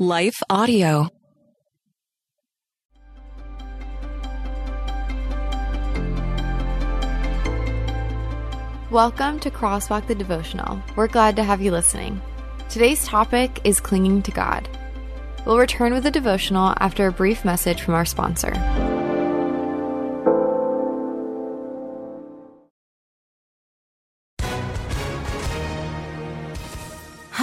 Life Audio. Welcome to Crosswalk the Devotional. We're glad to have you listening. Today's topic is clinging to God. We'll return with the devotional after a brief message from our sponsor.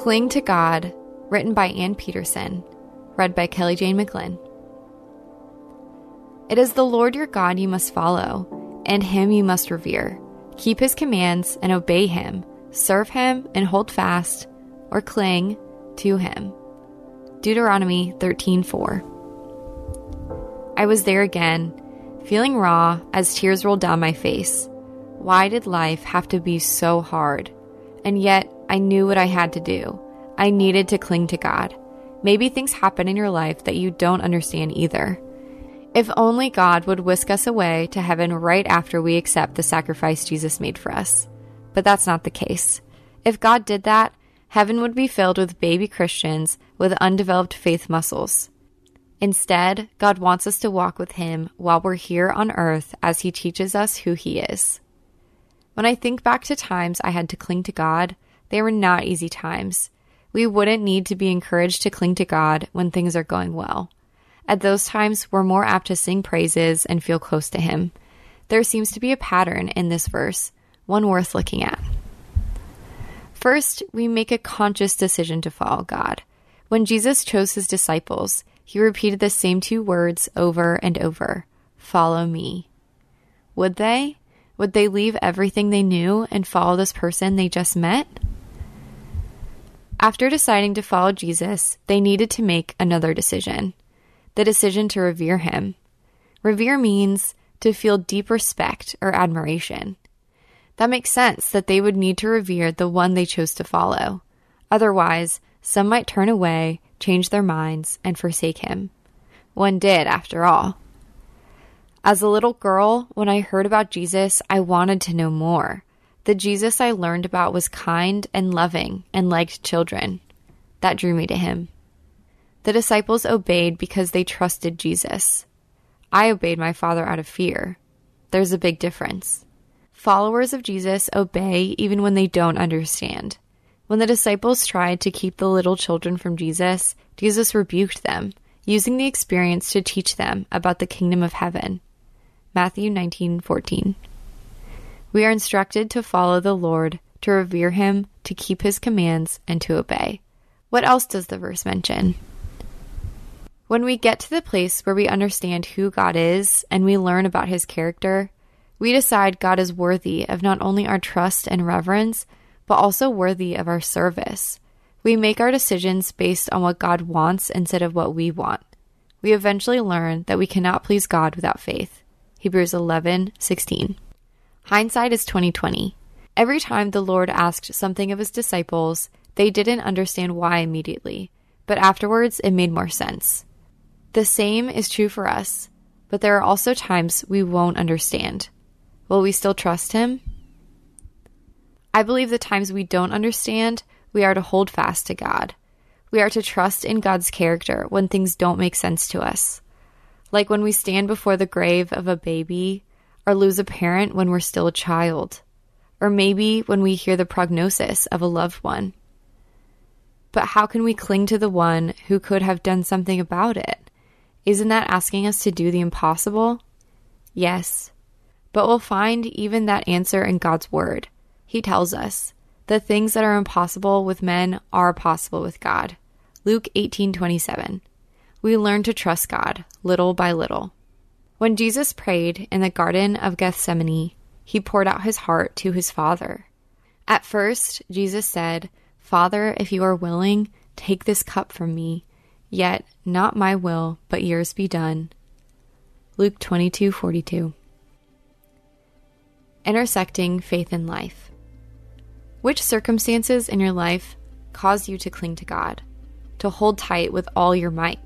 Cling to God, written by Ann Peterson, read by Kelly Jane McGlynn. It is the Lord your God you must follow, and him you must revere. Keep his commands and obey him, serve him and hold fast, or cling to him. Deuteronomy 13:4. I was there again, feeling raw as tears rolled down my face. Why did life have to be so hard? And yet, I knew what I had to do. I needed to cling to God. Maybe things happen in your life that you don't understand either. If only God would whisk us away to heaven right after we accept the sacrifice Jesus made for us. But that's not the case. If God did that, heaven would be filled with baby Christians with undeveloped faith muscles. Instead, God wants us to walk with Him while we're here on earth as He teaches us who He is. When I think back to times I had to cling to God, they were not easy times. We wouldn't need to be encouraged to cling to God when things are going well. At those times, we're more apt to sing praises and feel close to Him. There seems to be a pattern in this verse, one worth looking at. First, we make a conscious decision to follow God. When Jesus chose his disciples, he repeated the same two words over and over Follow me. Would they? Would they leave everything they knew and follow this person they just met? After deciding to follow Jesus, they needed to make another decision the decision to revere him. Revere means to feel deep respect or admiration. That makes sense that they would need to revere the one they chose to follow. Otherwise, some might turn away, change their minds, and forsake him. One did, after all. As a little girl, when I heard about Jesus, I wanted to know more. The Jesus I learned about was kind and loving and liked children. That drew me to him. The disciples obeyed because they trusted Jesus. I obeyed my father out of fear. There's a big difference. Followers of Jesus obey even when they don't understand. When the disciples tried to keep the little children from Jesus, Jesus rebuked them, using the experience to teach them about the kingdom of heaven. Matthew 19:14. We are instructed to follow the Lord, to revere him, to keep his commands, and to obey. What else does the verse mention? When we get to the place where we understand who God is and we learn about his character, we decide God is worthy of not only our trust and reverence, but also worthy of our service. We make our decisions based on what God wants instead of what we want. We eventually learn that we cannot please God without faith. Hebrews 11:16. Hindsight is 2020. Every time the Lord asked something of his disciples, they didn't understand why immediately, but afterwards it made more sense. The same is true for us, but there are also times we won't understand. Will we still trust Him? I believe the times we don't understand, we are to hold fast to God. We are to trust in God's character when things don't make sense to us. Like when we stand before the grave of a baby, or lose a parent when we're still a child, or maybe when we hear the prognosis of a loved one. But how can we cling to the one who could have done something about it? Isn't that asking us to do the impossible? Yes. But we'll find even that answer in God's Word. He tells us, the things that are impossible with men are possible with God. Luke 18:27. We learn to trust God little by little. When Jesus prayed in the garden of Gethsemane, he poured out his heart to his Father. At first, Jesus said, "Father, if you are willing, take this cup from me, yet not my will, but yours be done." Luke 22:42. Intersecting faith and life. Which circumstances in your life cause you to cling to God, to hold tight with all your might?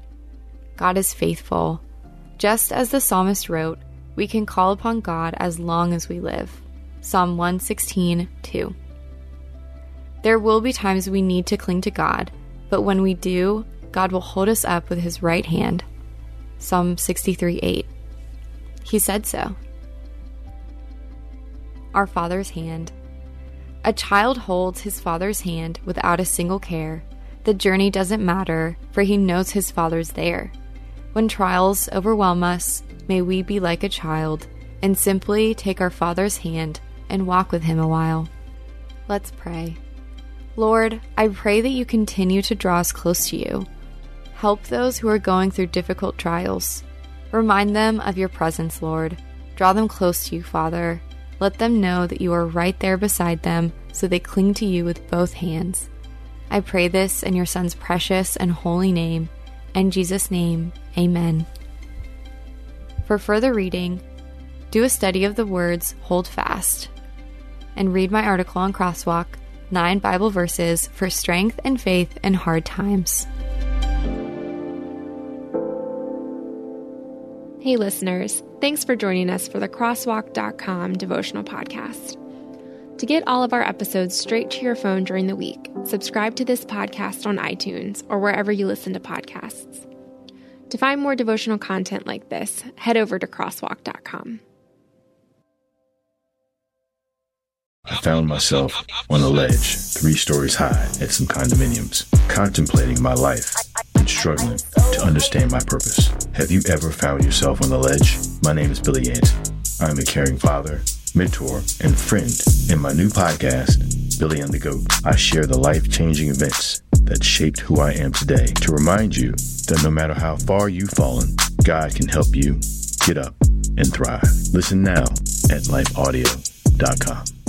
God is faithful. Just as the psalmist wrote, we can call upon God as long as we live. Psalm 116, 2. There will be times we need to cling to God, but when we do, God will hold us up with his right hand. Psalm 63, 8. He said so. Our Father's hand a child holds his father's hand without a single care. The journey doesn't matter, for he knows his father's there. When trials overwhelm us, may we be like a child and simply take our father's hand and walk with him a while. Let's pray. Lord, I pray that you continue to draw us close to you. Help those who are going through difficult trials. Remind them of your presence, Lord. Draw them close to you, Father, let them know that you are right there beside them so they cling to you with both hands. I pray this in your Son's precious and holy name. In Jesus' name, amen. For further reading, do a study of the words hold fast and read my article on Crosswalk Nine Bible Verses for Strength and Faith in Hard Times. Hey, listeners, thanks for joining us for the Crosswalk.com devotional podcast. To get all of our episodes straight to your phone during the week, subscribe to this podcast on iTunes or wherever you listen to podcasts. To find more devotional content like this, head over to Crosswalk.com. I found myself on a ledge, three stories high, at some condominiums, contemplating my life and struggling to understand my purpose. Have you ever found yourself on the ledge? My name is Billy Ant. I'm a caring father, mentor, and friend. In my new podcast, Billy and the Goat, I share the life changing events that shaped who I am today to remind you that no matter how far you've fallen, God can help you get up and thrive. Listen now at lifeaudio.com.